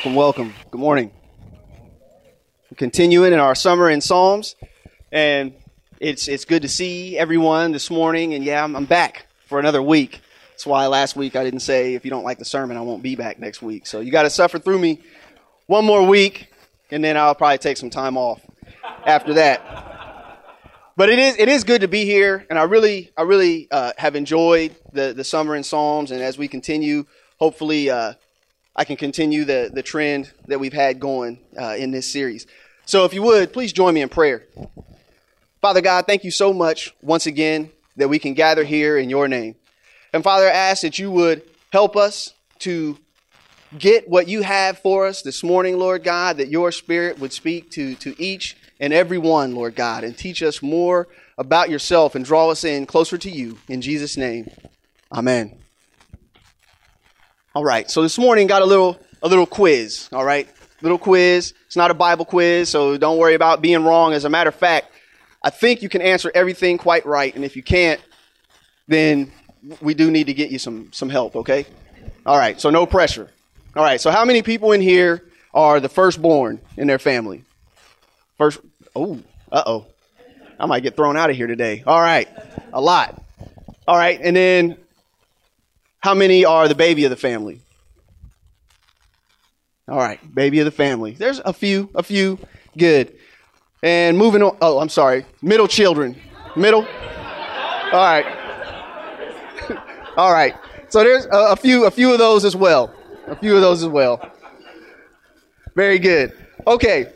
Welcome, welcome. Good morning. We're continuing in our summer in Psalms, and it's it's good to see everyone this morning. And yeah, I'm, I'm back for another week. That's why last week I didn't say if you don't like the sermon, I won't be back next week. So you got to suffer through me one more week, and then I'll probably take some time off after that but it is it is good to be here, and I really I really uh, have enjoyed the the summer in Psalms, and as we continue, hopefully uh, I can continue the the trend that we've had going uh, in this series. So, if you would please join me in prayer. Father God, thank you so much once again that we can gather here in Your name, and Father, I ask that you would help us to get what you have for us this morning, Lord God, that Your Spirit would speak to to each and every one, Lord God, and teach us more about yourself and draw us in closer to you. In Jesus' name, amen. All right, so this morning got a little a little quiz. All right, little quiz. It's not a Bible quiz, so don't worry about being wrong. As a matter of fact, I think you can answer everything quite right, and if you can't, then we do need to get you some some help. Okay. All right, so no pressure. All right, so how many people in here are the firstborn in their family? First, Oh, uh oh. I might get thrown out of here today. All right. A lot. All right. And then how many are the baby of the family? All right. Baby of the family. There's a few, a few. Good. And moving on. Oh, I'm sorry. Middle children. Middle. All right. All right. So there's a, a few, a few of those as well. A few of those as well. Very good. Okay.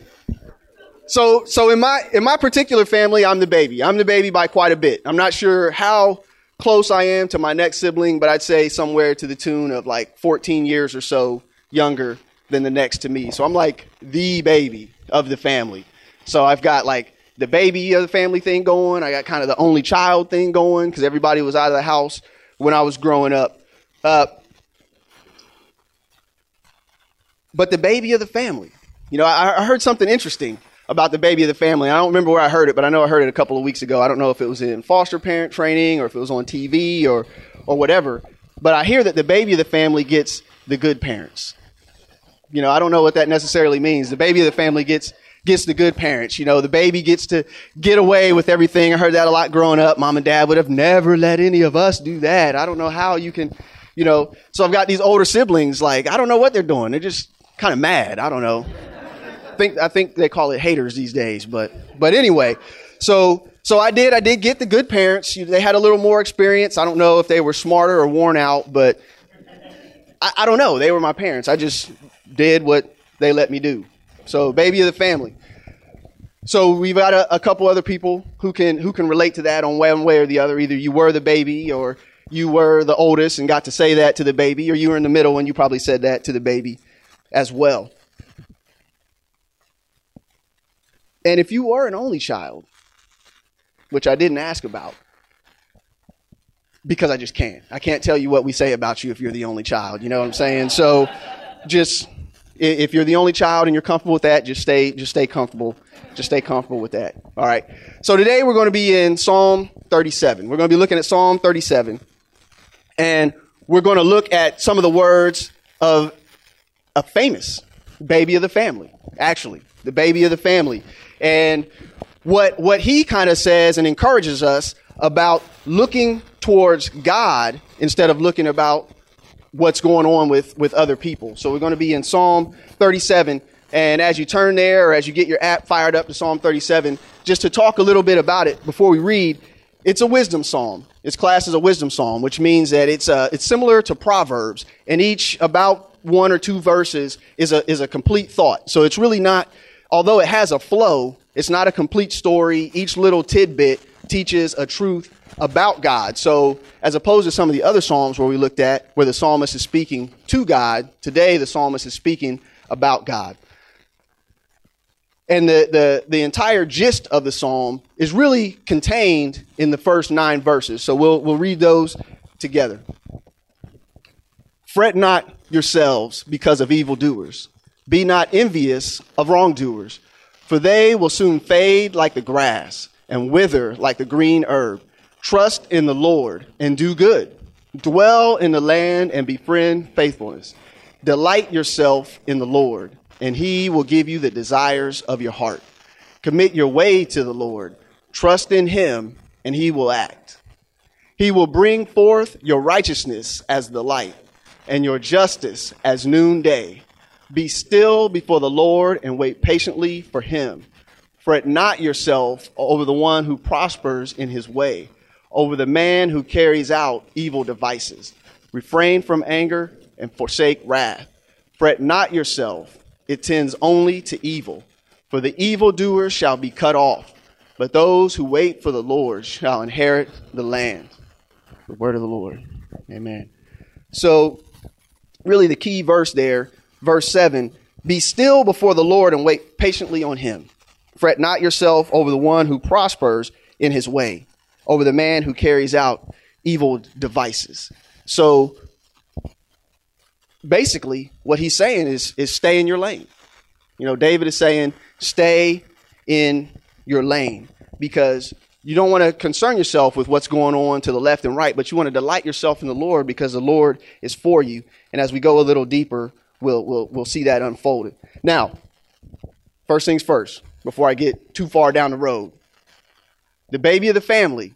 So, so in my in my particular family, I'm the baby. I'm the baby by quite a bit. I'm not sure how close I am to my next sibling, but I'd say somewhere to the tune of like 14 years or so younger than the next to me. So I'm like the baby of the family. So I've got like the baby of the family thing going. I got kind of the only child thing going because everybody was out of the house when I was growing up. Uh, but the baby of the family. You know, I, I heard something interesting about the baby of the family. I don't remember where I heard it, but I know I heard it a couple of weeks ago. I don't know if it was in foster parent training or if it was on TV or or whatever. But I hear that the baby of the family gets the good parents. You know, I don't know what that necessarily means. The baby of the family gets gets the good parents. You know, the baby gets to get away with everything. I heard that a lot growing up. Mom and dad would have never let any of us do that. I don't know how you can, you know. So I've got these older siblings. Like I don't know what they're doing. They're just kind of mad. I don't know think I think they call it haters these days, but but anyway, so so I did I did get the good parents. They had a little more experience. I don't know if they were smarter or worn out, but I, I don't know. They were my parents. I just did what they let me do. So baby of the family. So we've got a, a couple other people who can who can relate to that on one way or the other. Either you were the baby or you were the oldest and got to say that to the baby, or you were in the middle and you probably said that to the baby as well. And if you are an only child, which I didn't ask about, because I just can't. I can't tell you what we say about you if you're the only child. You know what I'm saying? So just if you're the only child and you're comfortable with that, just stay just stay comfortable. Just stay comfortable with that. All right. So today we're going to be in Psalm 37. We're going to be looking at Psalm 37. And we're going to look at some of the words of a famous baby of the family, actually, the baby of the family. And what, what he kind of says and encourages us about looking towards God instead of looking about what's going on with, with other people. So we're going to be in Psalm 37. And as you turn there, or as you get your app fired up to Psalm 37, just to talk a little bit about it before we read, it's a wisdom psalm. It's classed as a wisdom psalm, which means that it's, uh, it's similar to Proverbs. And each about one or two verses is a, is a complete thought. So it's really not although it has a flow, it's not a complete story. Each little tidbit teaches a truth about God. So, as opposed to some of the other Psalms where we looked at, where the psalmist is speaking to God, today the psalmist is speaking about God. And the, the, the entire gist of the psalm is really contained in the first nine verses. So, we'll, we'll read those together. Fret not yourselves because of evildoers be not envious of wrongdoers, for they will soon fade like the grass and wither like the green herb. Trust in the Lord and do good. Dwell in the land and befriend faithfulness. Delight yourself in the Lord, and he will give you the desires of your heart. Commit your way to the Lord. Trust in him, and he will act. He will bring forth your righteousness as the light, and your justice as noonday. Be still before the Lord and wait patiently for him. Fret not yourself over the one who prospers in his way, over the man who carries out evil devices. Refrain from anger and forsake wrath. Fret not yourself, it tends only to evil. For the evildoer shall be cut off, but those who wait for the Lord shall inherit the land. The word of the Lord. Amen. So, really, the key verse there, verse 7 Be still before the Lord and wait patiently on him. Fret not yourself over the one who prospers in his way, over the man who carries out evil devices. So, basically, what he's saying is, is stay in your lane. You know, David is saying, stay in your lane because you don't want to concern yourself with what's going on to the left and right, but you want to delight yourself in the Lord because the Lord is for you. And as we go a little deeper, we'll, we'll, we'll see that unfolded. Now, first things first, before I get too far down the road, the baby of the family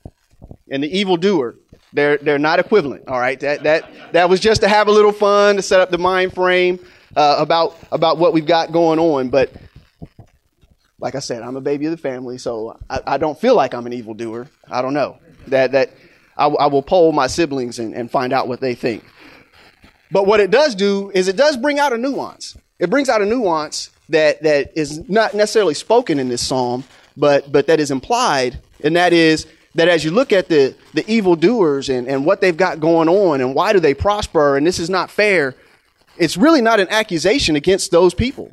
and the evildoer, they're, they're not equivalent. All right. That, that, that was just to have a little fun, to set up the mind frame uh, about, about what we've got going on. But like I said, I'm a baby of the family, so I, I don't feel like I'm an evildoer. I don't know. That, that I, I will poll my siblings and, and find out what they think. But what it does do is it does bring out a nuance. It brings out a nuance that, that is not necessarily spoken in this psalm, but, but that is implied, and that is that as you look at the, the evildoers and, and what they've got going on and why do they prosper and this is not fair, it's really not an accusation against those people.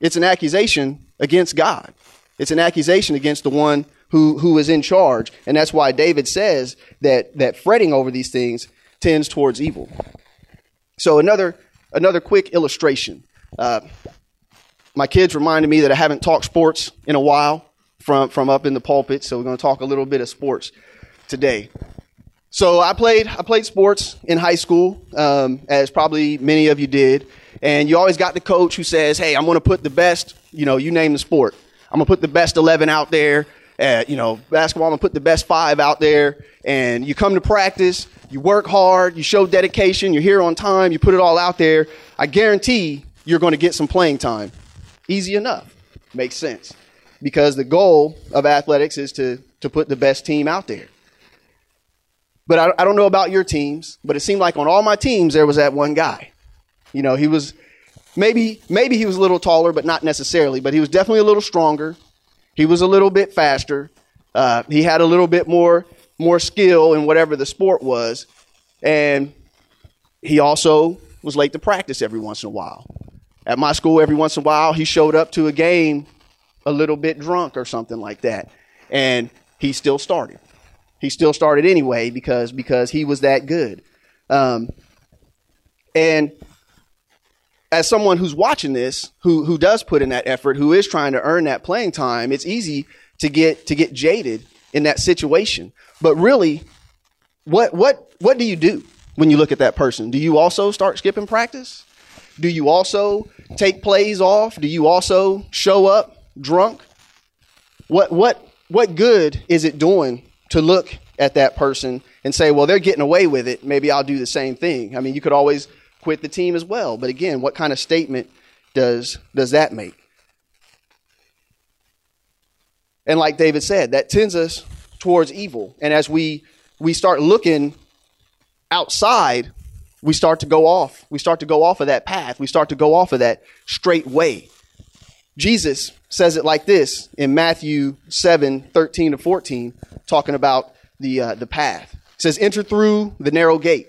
It's an accusation against God. It's an accusation against the one who, who is in charge. And that's why David says that, that fretting over these things tends towards evil. So another, another quick illustration. Uh, my kids reminded me that I haven't talked sports in a while from, from up in the pulpit. So we're going to talk a little bit of sports today. So I played I played sports in high school, um, as probably many of you did. And you always got the coach who says, "Hey, I'm going to put the best. You know, you name the sport. I'm going to put the best 11 out there. At, you know, basketball. To put the best five out there. And you come to practice. You work hard. You show dedication. You're here on time. You put it all out there. I guarantee you're going to get some playing time. Easy enough. Makes sense because the goal of athletics is to to put the best team out there. But I, I don't know about your teams, but it seemed like on all my teams there was that one guy. You know, he was maybe maybe he was a little taller, but not necessarily. But he was definitely a little stronger. He was a little bit faster. Uh, he had a little bit more more skill in whatever the sport was, and he also was late to practice every once in a while. At my school, every once in a while, he showed up to a game a little bit drunk or something like that, and he still started he still started anyway because because he was that good. Um, and as someone who's watching this, who who does put in that effort, who is trying to earn that playing time, it's easy to get to get jaded in that situation. But really, what what what do you do when you look at that person? Do you also start skipping practice? Do you also take plays off? Do you also show up drunk? What what what good is it doing to look at that person and say, well, they're getting away with it. Maybe I'll do the same thing. I mean, you could always quit the team as well. But again, what kind of statement does, does that make? And like David said, that tends us towards evil. And as we, we start looking outside, we start to go off. We start to go off of that path. We start to go off of that straight way. Jesus says it like this in Matthew 7 13 to 14, talking about the, uh, the path. It says, Enter through the narrow gate.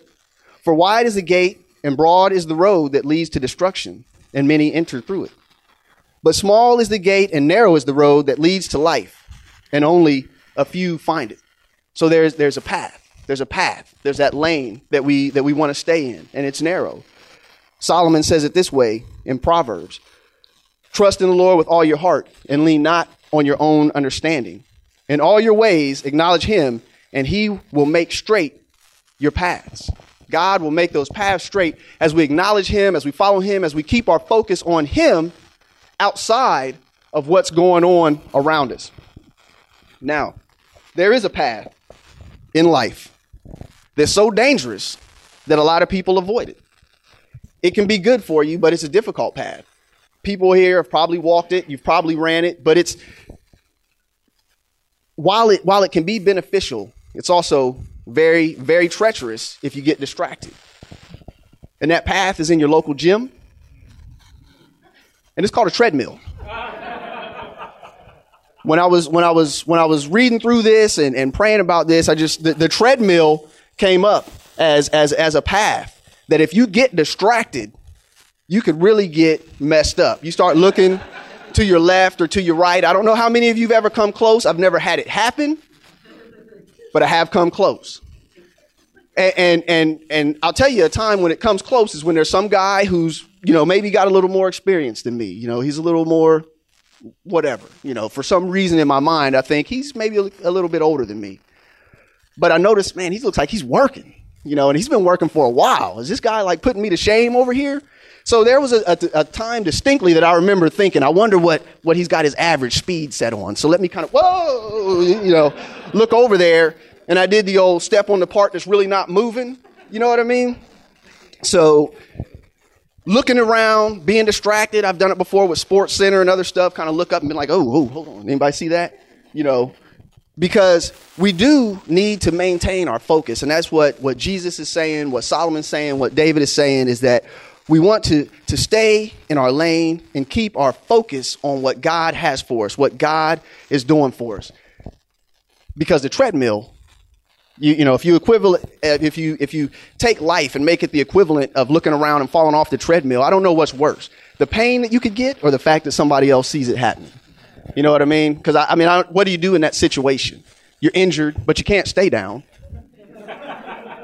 For wide is the gate, and broad is the road that leads to destruction, and many enter through it. But small is the gate, and narrow is the road that leads to life, and only a few find it. So there's, there's a path. There's a path. There's that lane that we, that we want to stay in, and it's narrow. Solomon says it this way in Proverbs Trust in the Lord with all your heart and lean not on your own understanding. In all your ways, acknowledge him, and he will make straight your paths. God will make those paths straight as we acknowledge Him, as we follow Him, as we keep our focus on Him outside of what's going on around us. Now, there is a path in life that's so dangerous that a lot of people avoid it. It can be good for you, but it's a difficult path. People here have probably walked it, you've probably ran it, but it's while it while it can be beneficial, it's also very very treacherous if you get distracted. And that path is in your local gym. And it's called a treadmill. when I was when I was when I was reading through this and, and praying about this, I just the, the treadmill came up as as as a path that if you get distracted, you could really get messed up. You start looking to your left or to your right. I don't know how many of you have ever come close. I've never had it happen, but I have come close. And, and and and I'll tell you a time when it comes close is when there's some guy who's you know maybe got a little more experience than me. You know, he's a little more whatever. You know, for some reason in my mind, I think he's maybe a, little bit older than me. But I noticed, man, he looks like he's working. You know, and he's been working for a while. Is this guy like putting me to shame over here? So there was a, a, a, time distinctly that I remember thinking, I wonder what, what he's got his average speed set on. So let me kind of, whoa, you know, look over there. And I did the old step on the part that's really not moving. You know what I mean? So looking around, being distracted. I've done it before with Sports Center and other stuff. Kind of look up and be like, oh, oh, hold on. Anybody see that? You know, because we do need to maintain our focus. And that's what, what Jesus is saying, what Solomon's saying, what David is saying is that we want to, to stay in our lane and keep our focus on what God has for us, what God is doing for us. Because the treadmill, you, you know, if you equivalent, if you if you take life and make it the equivalent of looking around and falling off the treadmill, I don't know what's worse: the pain that you could get, or the fact that somebody else sees it happening. You know what I mean? Because I, I, mean, I, what do you do in that situation? You're injured, but you can't stay down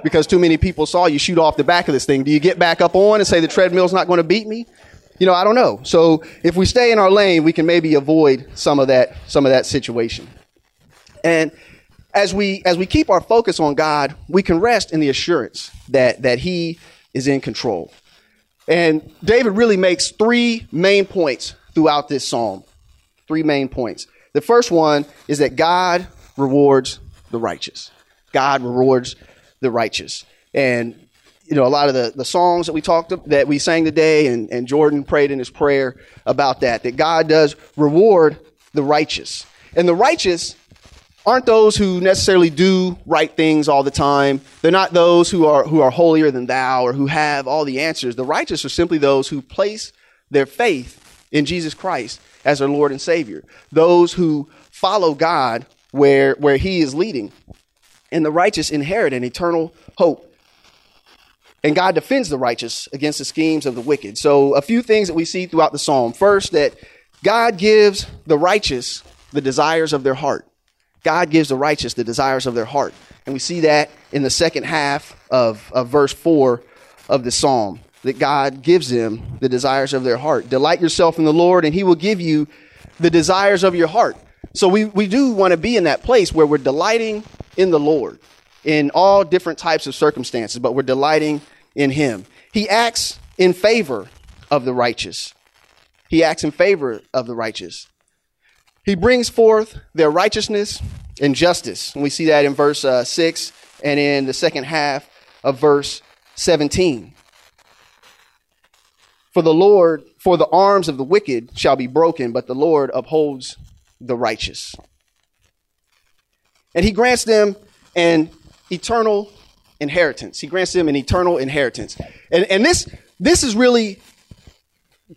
because too many people saw you shoot off the back of this thing. Do you get back up on and say the treadmill's not going to beat me? You know, I don't know. So if we stay in our lane, we can maybe avoid some of that some of that situation. And as we as we keep our focus on God, we can rest in the assurance that that He is in control. And David really makes three main points throughout this psalm. Three main points. The first one is that God rewards the righteous. God rewards the righteous. And you know, a lot of the, the songs that we talked that we sang today and, and Jordan prayed in his prayer about that, that God does reward the righteous. And the righteous aren't those who necessarily do right things all the time. They're not those who are who are holier than thou or who have all the answers. The righteous are simply those who place their faith in Jesus Christ as their Lord and Savior. Those who follow God where where he is leading and the righteous inherit an eternal hope. And God defends the righteous against the schemes of the wicked. So, a few things that we see throughout the psalm. First, that God gives the righteous the desires of their heart. God gives the righteous the desires of their heart. And we see that in the second half of, of verse 4 of the psalm, that God gives them the desires of their heart. Delight yourself in the Lord, and he will give you the desires of your heart. So we, we do want to be in that place where we're delighting in the Lord in all different types of circumstances, but we're delighting in Him. He acts in favor of the righteous. He acts in favor of the righteous. He brings forth their righteousness and justice. And we see that in verse uh, 6 and in the second half of verse 17. For the Lord, for the arms of the wicked shall be broken, but the Lord upholds the righteous and he grants them an eternal inheritance. He grants them an eternal inheritance. And, and this, this is really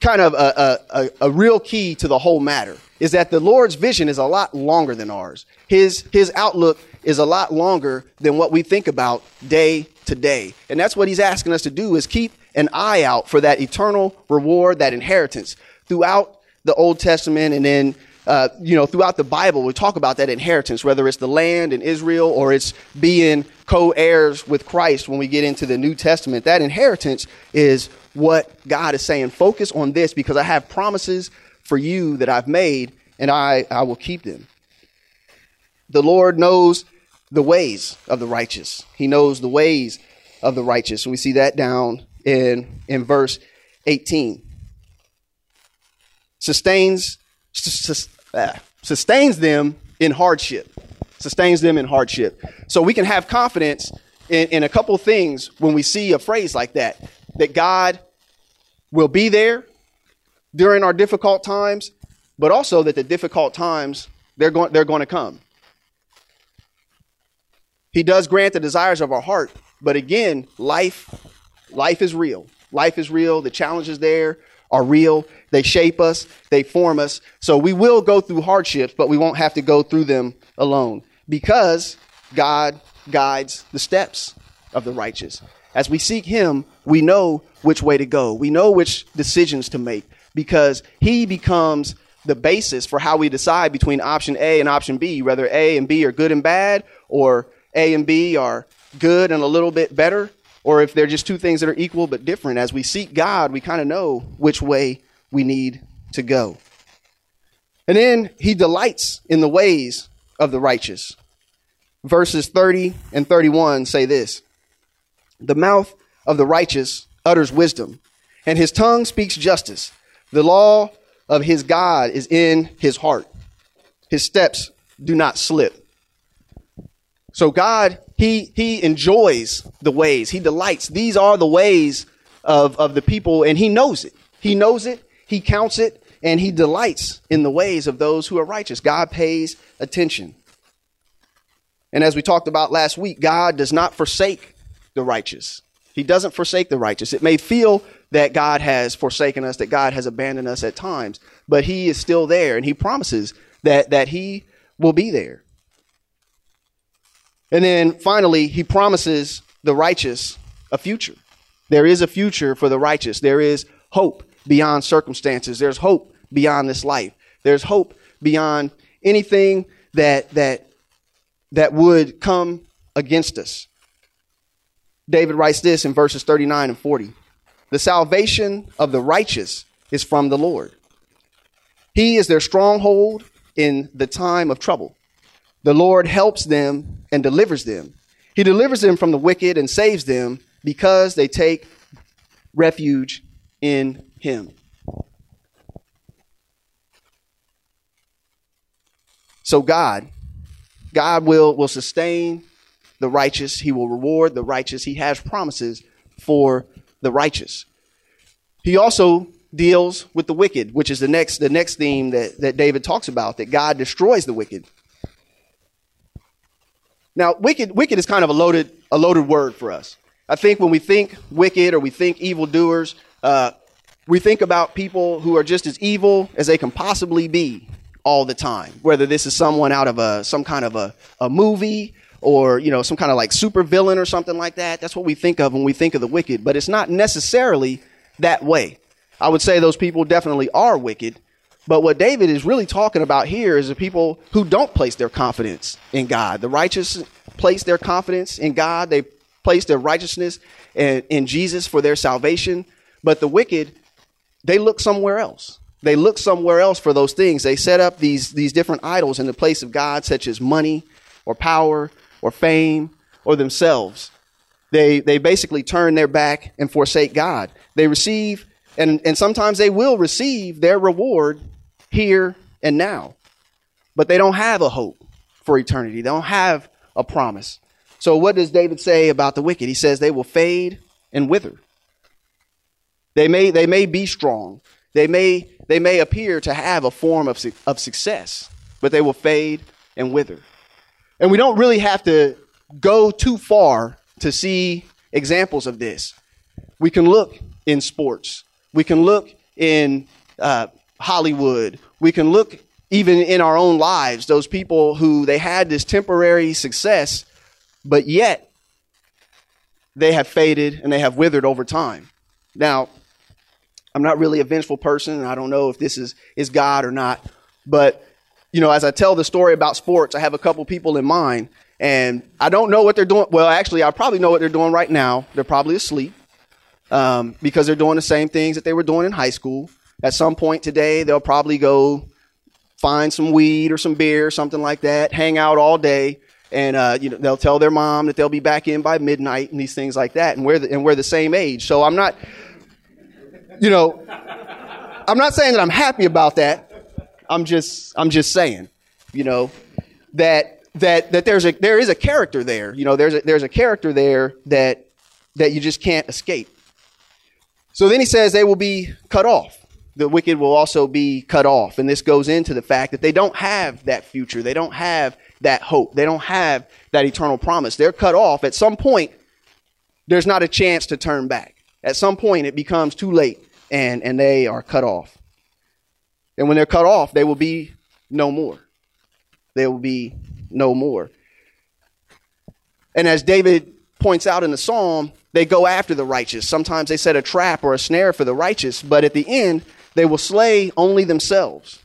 kind of a, a, a, real key to the whole matter is that the Lord's vision is a lot longer than ours. His, his outlook is a lot longer than what we think about day to day. And that's what he's asking us to do is keep an eye out for that eternal reward, that inheritance throughout the Old Testament and then uh, you know, throughout the Bible, we talk about that inheritance, whether it's the land in Israel or it's being co heirs with Christ when we get into the New Testament. That inheritance is what God is saying. Focus on this because I have promises for you that I've made, and I, I will keep them. The Lord knows the ways of the righteous, He knows the ways of the righteous. And we see that down in, in verse 18. Sustains, uh, sustains them in hardship. Sustains them in hardship. So we can have confidence in, in a couple things when we see a phrase like that that God will be there during our difficult times, but also that the difficult times they're going they're going to come. He does grant the desires of our heart, but again, life life is real. Life is real. The challenge is there are real. They shape us, they form us. So we will go through hardships, but we won't have to go through them alone because God guides the steps of the righteous. As we seek Him, we know which way to go. We know which decisions to make because He becomes the basis for how we decide between option A and option B, whether A and B are good and bad, or A and B are good and a little bit better, or if they're just two things that are equal but different. As we seek God, we kind of know which way we need to go. And then He delights in the ways of the righteous verses 30 and 31 say this The mouth of the righteous utters wisdom, and his tongue speaks justice. The law of his God is in his heart. His steps do not slip. So God, he, he enjoys the ways. He delights. These are the ways of, of the people, and he knows it. He knows it. He counts it, and he delights in the ways of those who are righteous. God pays attention. And as we talked about last week, God does not forsake the righteous. He doesn't forsake the righteous. It may feel that God has forsaken us, that God has abandoned us at times, but He is still there, and He promises that, that He will be there. And then finally, He promises the righteous a future. There is a future for the righteous. There is hope beyond circumstances. There's hope beyond this life. There's hope beyond anything that, that that would come against us. David writes this in verses 39 and 40 The salvation of the righteous is from the Lord. He is their stronghold in the time of trouble. The Lord helps them and delivers them. He delivers them from the wicked and saves them because they take refuge in Him. So, God God will, will sustain the righteous. He will reward the righteous. He has promises for the righteous. He also deals with the wicked, which is the next, the next theme that, that David talks about, that God destroys the wicked. Now, wicked, wicked is kind of a loaded, a loaded word for us. I think when we think wicked or we think evildoers, uh, we think about people who are just as evil as they can possibly be all the time. Whether this is someone out of a some kind of a, a movie or you know some kind of like super villain or something like that. That's what we think of when we think of the wicked, but it's not necessarily that way. I would say those people definitely are wicked, but what David is really talking about here is the people who don't place their confidence in God. The righteous place their confidence in God. They place their righteousness in, in Jesus for their salvation, but the wicked they look somewhere else. They look somewhere else for those things. They set up these, these different idols in the place of God, such as money or power or fame or themselves. They, they basically turn their back and forsake God. They receive, and, and sometimes they will receive their reward here and now. But they don't have a hope for eternity. They don't have a promise. So, what does David say about the wicked? He says they will fade and wither. They may, they may be strong. They may they may appear to have a form of, of success, but they will fade and wither. And we don't really have to go too far to see examples of this. We can look in sports, we can look in uh, Hollywood, we can look even in our own lives, those people who they had this temporary success, but yet they have faded and they have withered over time. Now, I'm not really a vengeful person, and I don't know if this is, is God or not. But, you know, as I tell the story about sports, I have a couple people in mind, and I don't know what they're doing. Well, actually, I probably know what they're doing right now. They're probably asleep um, because they're doing the same things that they were doing in high school. At some point today, they'll probably go find some weed or some beer, or something like that, hang out all day, and uh, you know they'll tell their mom that they'll be back in by midnight and these things like that, and we're the, and we're the same age. So I'm not, you know, I'm not saying that I'm happy about that. I'm just I'm just saying, you know, that that that there's a there is a character there. You know, there's a, there's a character there that that you just can't escape. So then he says they will be cut off. The wicked will also be cut off. And this goes into the fact that they don't have that future. They don't have that hope. They don't have that eternal promise. They're cut off. At some point, there's not a chance to turn back. At some point, it becomes too late and, and they are cut off. And when they're cut off, they will be no more. They will be no more. And as David points out in the psalm, they go after the righteous. Sometimes they set a trap or a snare for the righteous, but at the end, they will slay only themselves.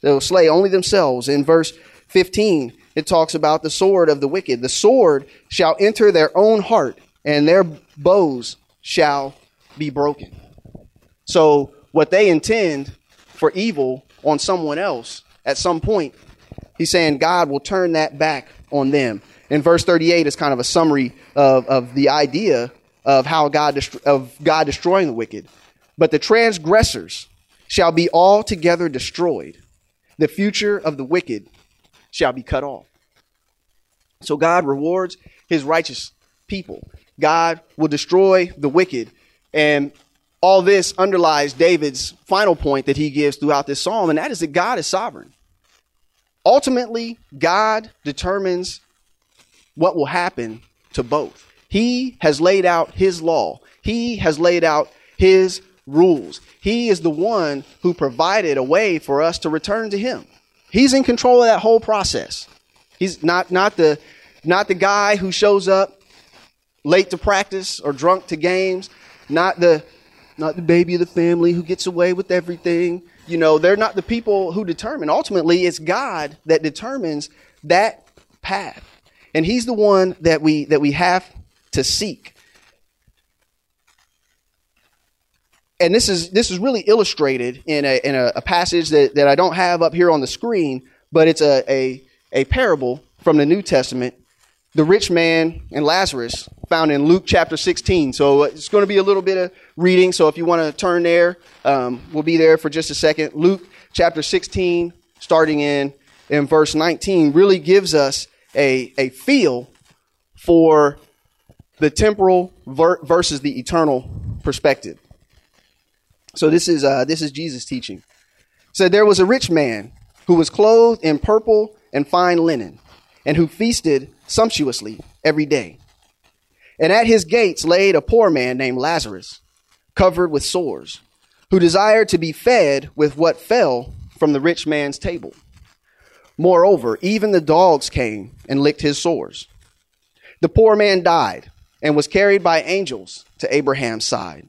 They will slay only themselves. In verse 15, it talks about the sword of the wicked. The sword shall enter their own heart, and their bows shall be broken. So, what they intend for evil on someone else at some point, he's saying God will turn that back on them. In verse 38 is kind of a summary of, of the idea of how God dest- of God destroying the wicked. But the transgressors shall be altogether destroyed. The future of the wicked shall be cut off. So God rewards his righteous people. God will destroy the wicked. And all this underlies David's final point that he gives throughout this psalm, and that is that God is sovereign. Ultimately, God determines what will happen to both. He has laid out his law. He has laid out his rules. He is the one who provided a way for us to return to him. He's in control of that whole process. He's not, not, the, not the guy who shows up late to practice or drunk to games, not the, not the baby of the family who gets away with everything. You know, they're not the people who determine. Ultimately, it's God that determines that path. And he's the one that we that we have to seek. And this is this is really illustrated in a in a, a passage that, that I don't have up here on the screen, but it's a, a, a parable from the New Testament the rich man and Lazarus, found in Luke chapter 16. So it's going to be a little bit of reading. So if you want to turn there, um, we'll be there for just a second. Luke chapter 16, starting in, in verse 19, really gives us a, a feel for the temporal ver- versus the eternal perspective. So this is, uh, this is Jesus teaching. So there was a rich man who was clothed in purple and fine linen and who feasted sumptuously every day. And at his gates laid a poor man named Lazarus, covered with sores, who desired to be fed with what fell from the rich man's table. Moreover, even the dogs came and licked his sores. The poor man died and was carried by angels to Abraham's side.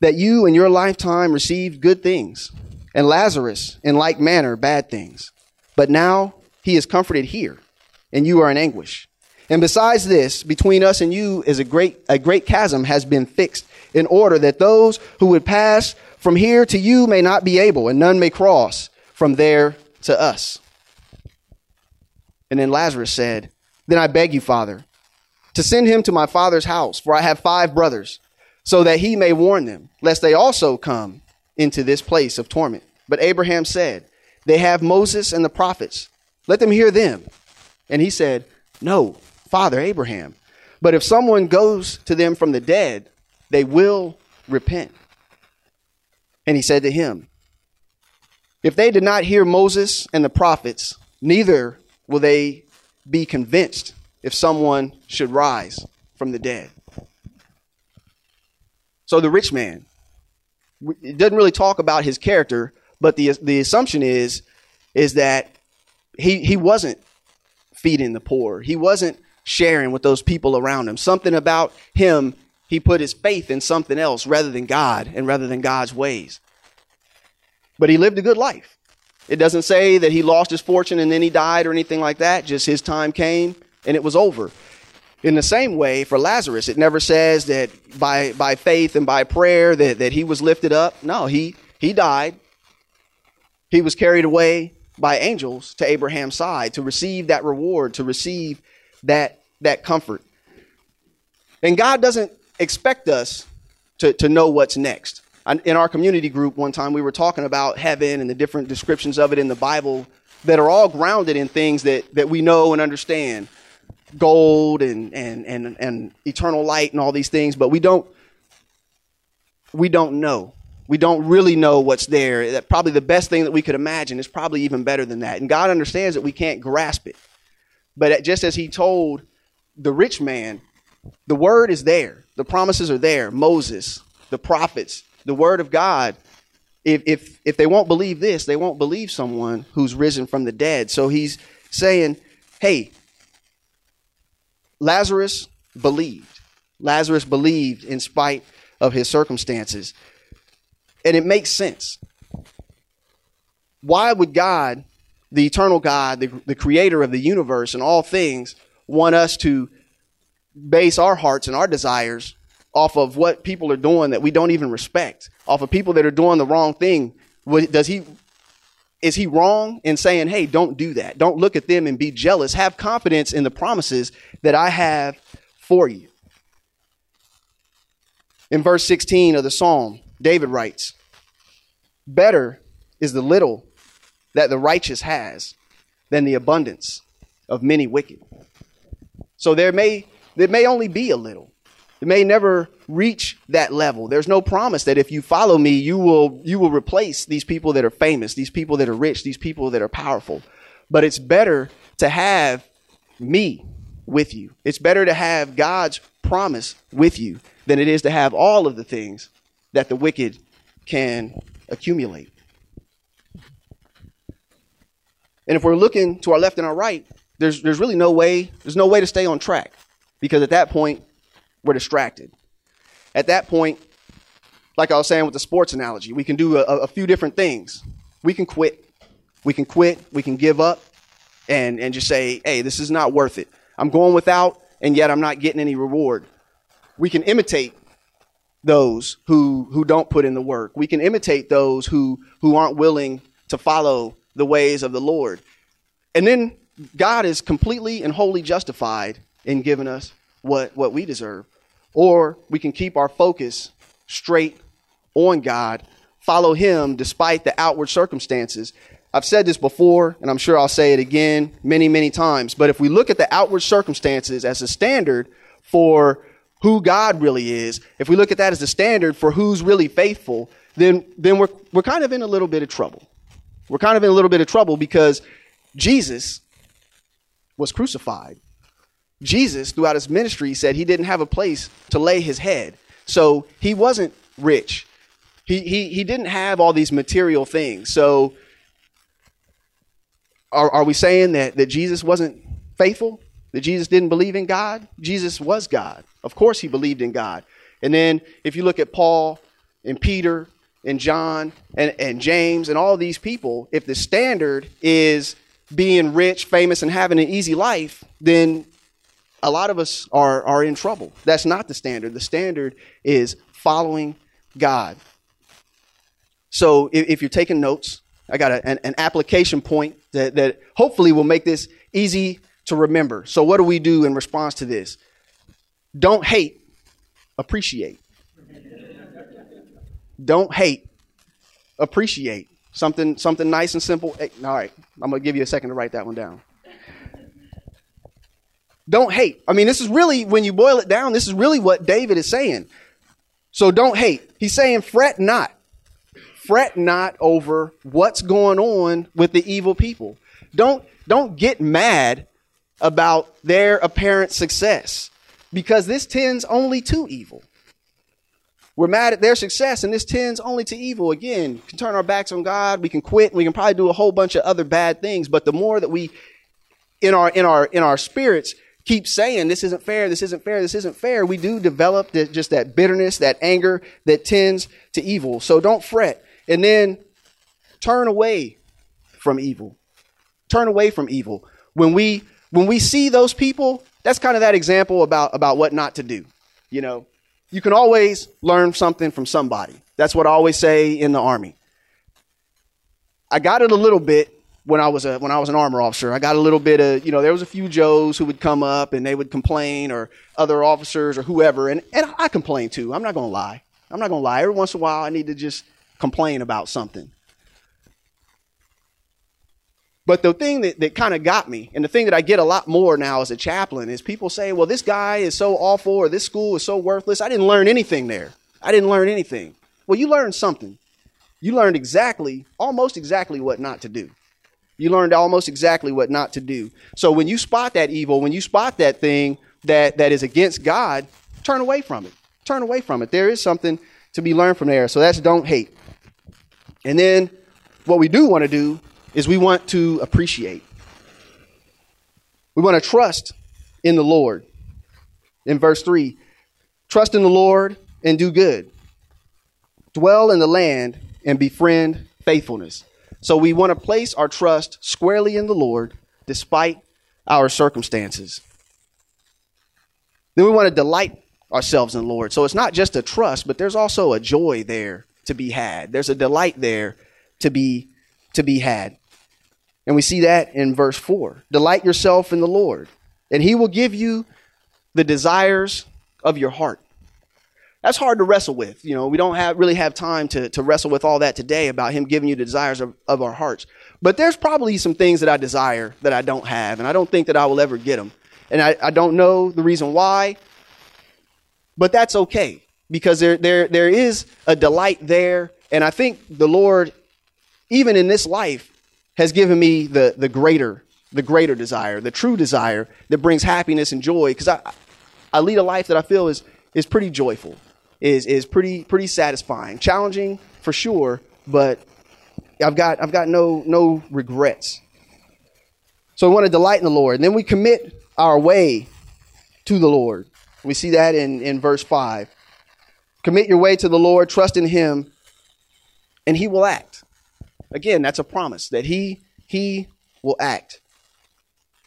that you in your lifetime received good things, and Lazarus in like manner bad things. But now he is comforted here, and you are in anguish. And besides this, between us and you is a great, a great chasm has been fixed in order that those who would pass from here to you may not be able, and none may cross from there to us. And then Lazarus said, Then I beg you, Father, to send him to my father's house, for I have five brothers, so that he may warn them, lest they also come into this place of torment. But Abraham said, They have Moses and the prophets. Let them hear them. And he said, No, father Abraham. But if someone goes to them from the dead, they will repent. And he said to him, If they did not hear Moses and the prophets, neither will they be convinced if someone should rise from the dead. So the rich man, it doesn't really talk about his character, but the, the assumption is, is that he, he wasn't feeding the poor. He wasn't sharing with those people around him. Something about him, he put his faith in something else rather than God and rather than God's ways. But he lived a good life. It doesn't say that he lost his fortune and then he died or anything like that. Just his time came and it was over. In the same way, for Lazarus, it never says that by, by faith and by prayer that, that he was lifted up. No, he, he died. He was carried away by angels to Abraham's side to receive that reward, to receive that, that comfort. And God doesn't expect us to, to know what's next. In our community group, one time we were talking about heaven and the different descriptions of it in the Bible that are all grounded in things that, that we know and understand gold and, and, and, and eternal light and all these things, but we don't, we don't know. We don't really know what's there. That probably the best thing that we could imagine is probably even better than that. And God understands that we can't grasp it. But just as he told the rich man, the word is there. The promises are there. Moses, the prophets, the word of God. If, if, if they won't believe this, they won't believe someone who's risen from the dead. So he's saying, hey, Lazarus believed. Lazarus believed in spite of his circumstances. And it makes sense. Why would God, the eternal God, the, the creator of the universe and all things, want us to base our hearts and our desires off of what people are doing that we don't even respect, off of people that are doing the wrong thing? Does he is he wrong in saying, hey, don't do that? Don't look at them and be jealous. Have confidence in the promises that I have for you. In verse 16 of the psalm, David writes, Better is the little that the righteous has than the abundance of many wicked. So there may, there may only be a little. It may never reach that level. There's no promise that if you follow me, you will, you will replace these people that are famous, these people that are rich, these people that are powerful. But it's better to have me with you. It's better to have God's promise with you than it is to have all of the things that the wicked can accumulate. And if we're looking to our left and our right, there's, there's really no way, there's no way to stay on track because at that point, we're distracted. At that point, like I was saying with the sports analogy, we can do a, a few different things. We can quit. We can quit. We can give up and, and just say, hey, this is not worth it. I'm going without, and yet I'm not getting any reward. We can imitate those who, who don't put in the work. We can imitate those who, who aren't willing to follow the ways of the Lord. And then God is completely and wholly justified in giving us what, what we deserve. Or we can keep our focus straight on God, follow Him despite the outward circumstances. I've said this before, and I'm sure I'll say it again many, many times. But if we look at the outward circumstances as a standard for who God really is, if we look at that as a standard for who's really faithful, then, then we're, we're kind of in a little bit of trouble. We're kind of in a little bit of trouble because Jesus was crucified. Jesus, throughout his ministry, said he didn't have a place to lay his head. So he wasn't rich. He, he, he didn't have all these material things. So are, are we saying that, that Jesus wasn't faithful? That Jesus didn't believe in God? Jesus was God. Of course he believed in God. And then if you look at Paul and Peter and John and, and James and all these people, if the standard is being rich, famous, and having an easy life, then a lot of us are, are in trouble. That's not the standard. The standard is following God. So if, if you're taking notes, I got a, an, an, application point that, that hopefully will make this easy to remember. So, what do we do in response to this? Don't hate, appreciate. Don't hate, appreciate. Something, something nice and simple. All right, I'm going to give you a second to write that one down. Don't hate. I mean, this is really, when you boil it down, this is really what David is saying. So don't hate. He's saying, fret not. Fret not over what's going on with the evil people. Don't, don't get mad about their apparent success because this tends only to evil. We're mad at their success, and this tends only to evil. Again, we can turn our backs on God. We can quit. We can probably do a whole bunch of other bad things. But the more that we, in our in our in our spirits, keep saying this isn't fair, this isn't fair, this isn't fair, we do develop the, just that bitterness, that anger that tends to evil. So don't fret. And then turn away from evil. Turn away from evil. When we when we see those people, that's kind of that example about about what not to do. You know, you can always learn something from somebody. That's what I always say in the army. I got it a little bit when I was a when I was an armor officer. I got a little bit of you know there was a few Joes who would come up and they would complain or other officers or whoever and and I complain too. I'm not gonna lie. I'm not gonna lie. Every once in a while I need to just complain about something. But the thing that, that kind of got me, and the thing that I get a lot more now as a chaplain, is people say, well, this guy is so awful or this school is so worthless. I didn't learn anything there. I didn't learn anything. Well, you learned something. You learned exactly, almost exactly what not to do. You learned almost exactly what not to do. So when you spot that evil, when you spot that thing that, that is against God, turn away from it. Turn away from it. There is something to be learned from there. So that's don't hate. And then what we do want to do is we want to appreciate. We want to trust in the Lord. In verse 3, trust in the Lord and do good. Dwell in the land and befriend faithfulness. So we want to place our trust squarely in the Lord despite our circumstances. Then we want to delight ourselves in the Lord. So it's not just a trust, but there's also a joy there to be had. There's a delight there to be to be had. And we see that in verse 4. Delight yourself in the Lord, and he will give you the desires of your heart. That's hard to wrestle with. You know, we don't have really have time to, to wrestle with all that today about him giving you the desires of, of our hearts. But there's probably some things that I desire that I don't have, and I don't think that I will ever get them. And I, I don't know the reason why, but that's okay because there, there, there is a delight there. And I think the Lord, even in this life, has given me the, the greater, the greater desire, the true desire that brings happiness and joy. Because I, I lead a life that I feel is, is pretty joyful, is, is pretty, pretty satisfying, challenging for sure, but I've got, I've got no, no regrets. So we want to delight in the Lord. And then we commit our way to the Lord. We see that in, in verse 5. Commit your way to the Lord, trust in Him, and He will act. Again, that's a promise that he, he will act.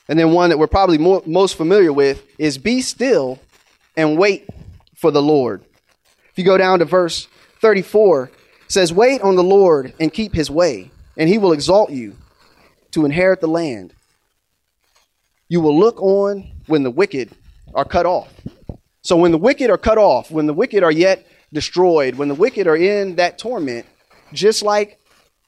And then one that we're probably more, most familiar with is be still and wait for the Lord. If you go down to verse 34, says, Wait on the Lord and keep his way, and he will exalt you to inherit the land. You will look on when the wicked are cut off. So when the wicked are cut off, when the wicked are yet destroyed, when the wicked are in that torment, just like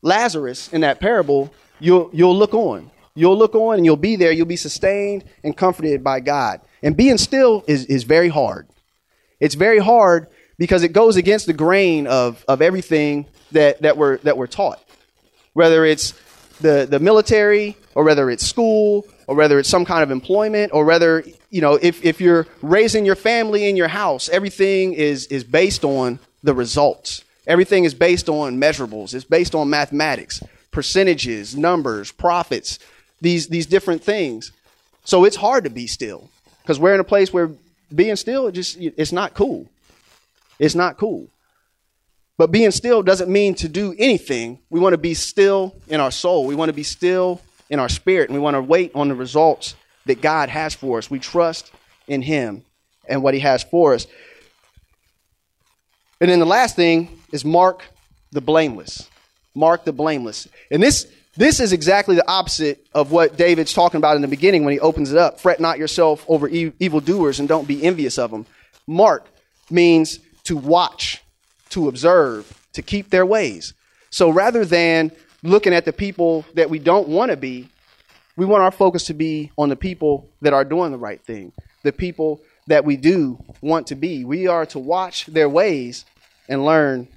Lazarus in that parable, you'll, you'll look on. You'll look on and you'll be there. You'll be sustained and comforted by God. And being still is, is very hard. It's very hard because it goes against the grain of, of everything that, that, we're, that we're taught. Whether it's the, the military or whether it's school or whether it's some kind of employment or whether, you know, if, if you're raising your family in your house, everything is, is based on the results. Everything is based on measurables. It's based on mathematics, percentages, numbers, profits, these, these different things. So it's hard to be still because we're in a place where being still, it just, it's not cool. It's not cool. But being still doesn't mean to do anything. We want to be still in our soul. We want to be still in our spirit. And we want to wait on the results that God has for us. We trust in Him and what He has for us. And then the last thing is mark the blameless. Mark the blameless. And this this is exactly the opposite of what David's talking about in the beginning when he opens it up. Fret not yourself over e- evildoers and don't be envious of them. Mark means to watch, to observe, to keep their ways. So rather than looking at the people that we don't want to be, we want our focus to be on the people that are doing the right thing, the people that we do want to be. We are to watch their ways and learn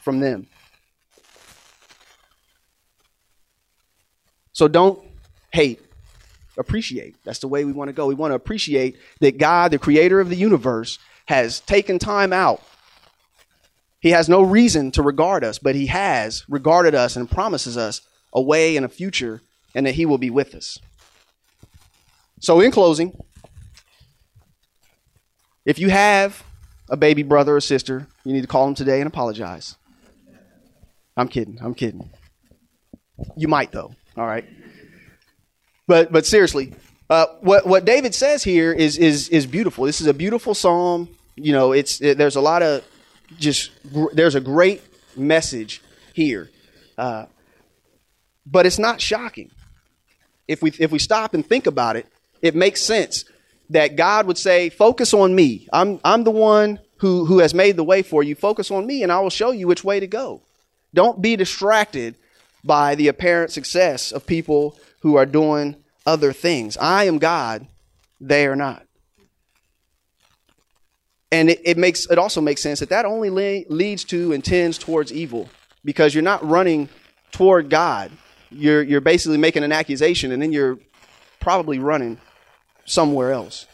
from them. So don't hate, appreciate. That's the way we want to go. We want to appreciate that God, the creator of the universe, has taken time out. He has no reason to regard us, but He has regarded us and promises us a way and a future, and that He will be with us. So, in closing, If you have a baby brother or sister, you need to call them today and apologize. I'm kidding. I'm kidding. You might though. All right. But but seriously, uh, what what David says here is is is beautiful. This is a beautiful psalm. You know, it's it, there's a lot of just there's a great message here, uh, but it's not shocking. If we if we stop and think about it, it makes sense that God would say, "Focus on me. I'm I'm the one who who has made the way for you. Focus on me, and I will show you which way to go. Don't be distracted by the apparent success of people who are doing other things. I am God; they are not." And it, it makes it also makes sense that that only le- leads to and tends towards evil because you're not running toward God. You're you're basically making an accusation, and then you're probably running somewhere else.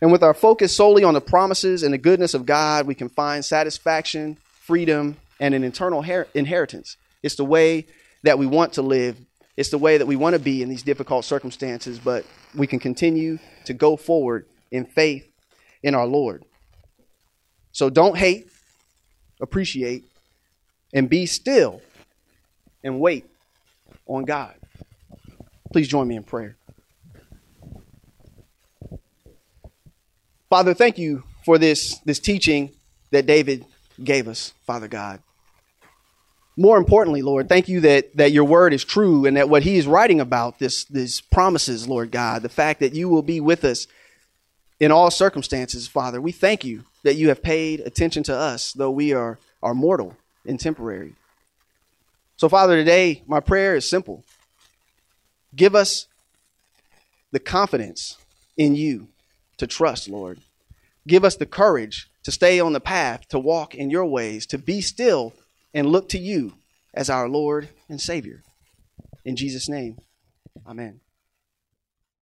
And with our focus solely on the promises and the goodness of God, we can find satisfaction, freedom, and an eternal her- inheritance. It's the way that we want to live. It's the way that we want to be in these difficult circumstances, but we can continue to go forward in faith in our Lord. So don't hate, appreciate, and be still and wait on God. Please join me in prayer. Father, thank you for this, this teaching that David gave us, Father God. More importantly, Lord, thank you that, that your word is true and that what he is writing about, this, these promises, Lord God, the fact that you will be with us in all circumstances, Father, we thank you that you have paid attention to us, though we are, are mortal and temporary. So, Father, today my prayer is simple. Give us the confidence in you to trust, Lord. Give us the courage to stay on the path, to walk in your ways, to be still and look to you as our Lord and Savior. In Jesus' name, amen.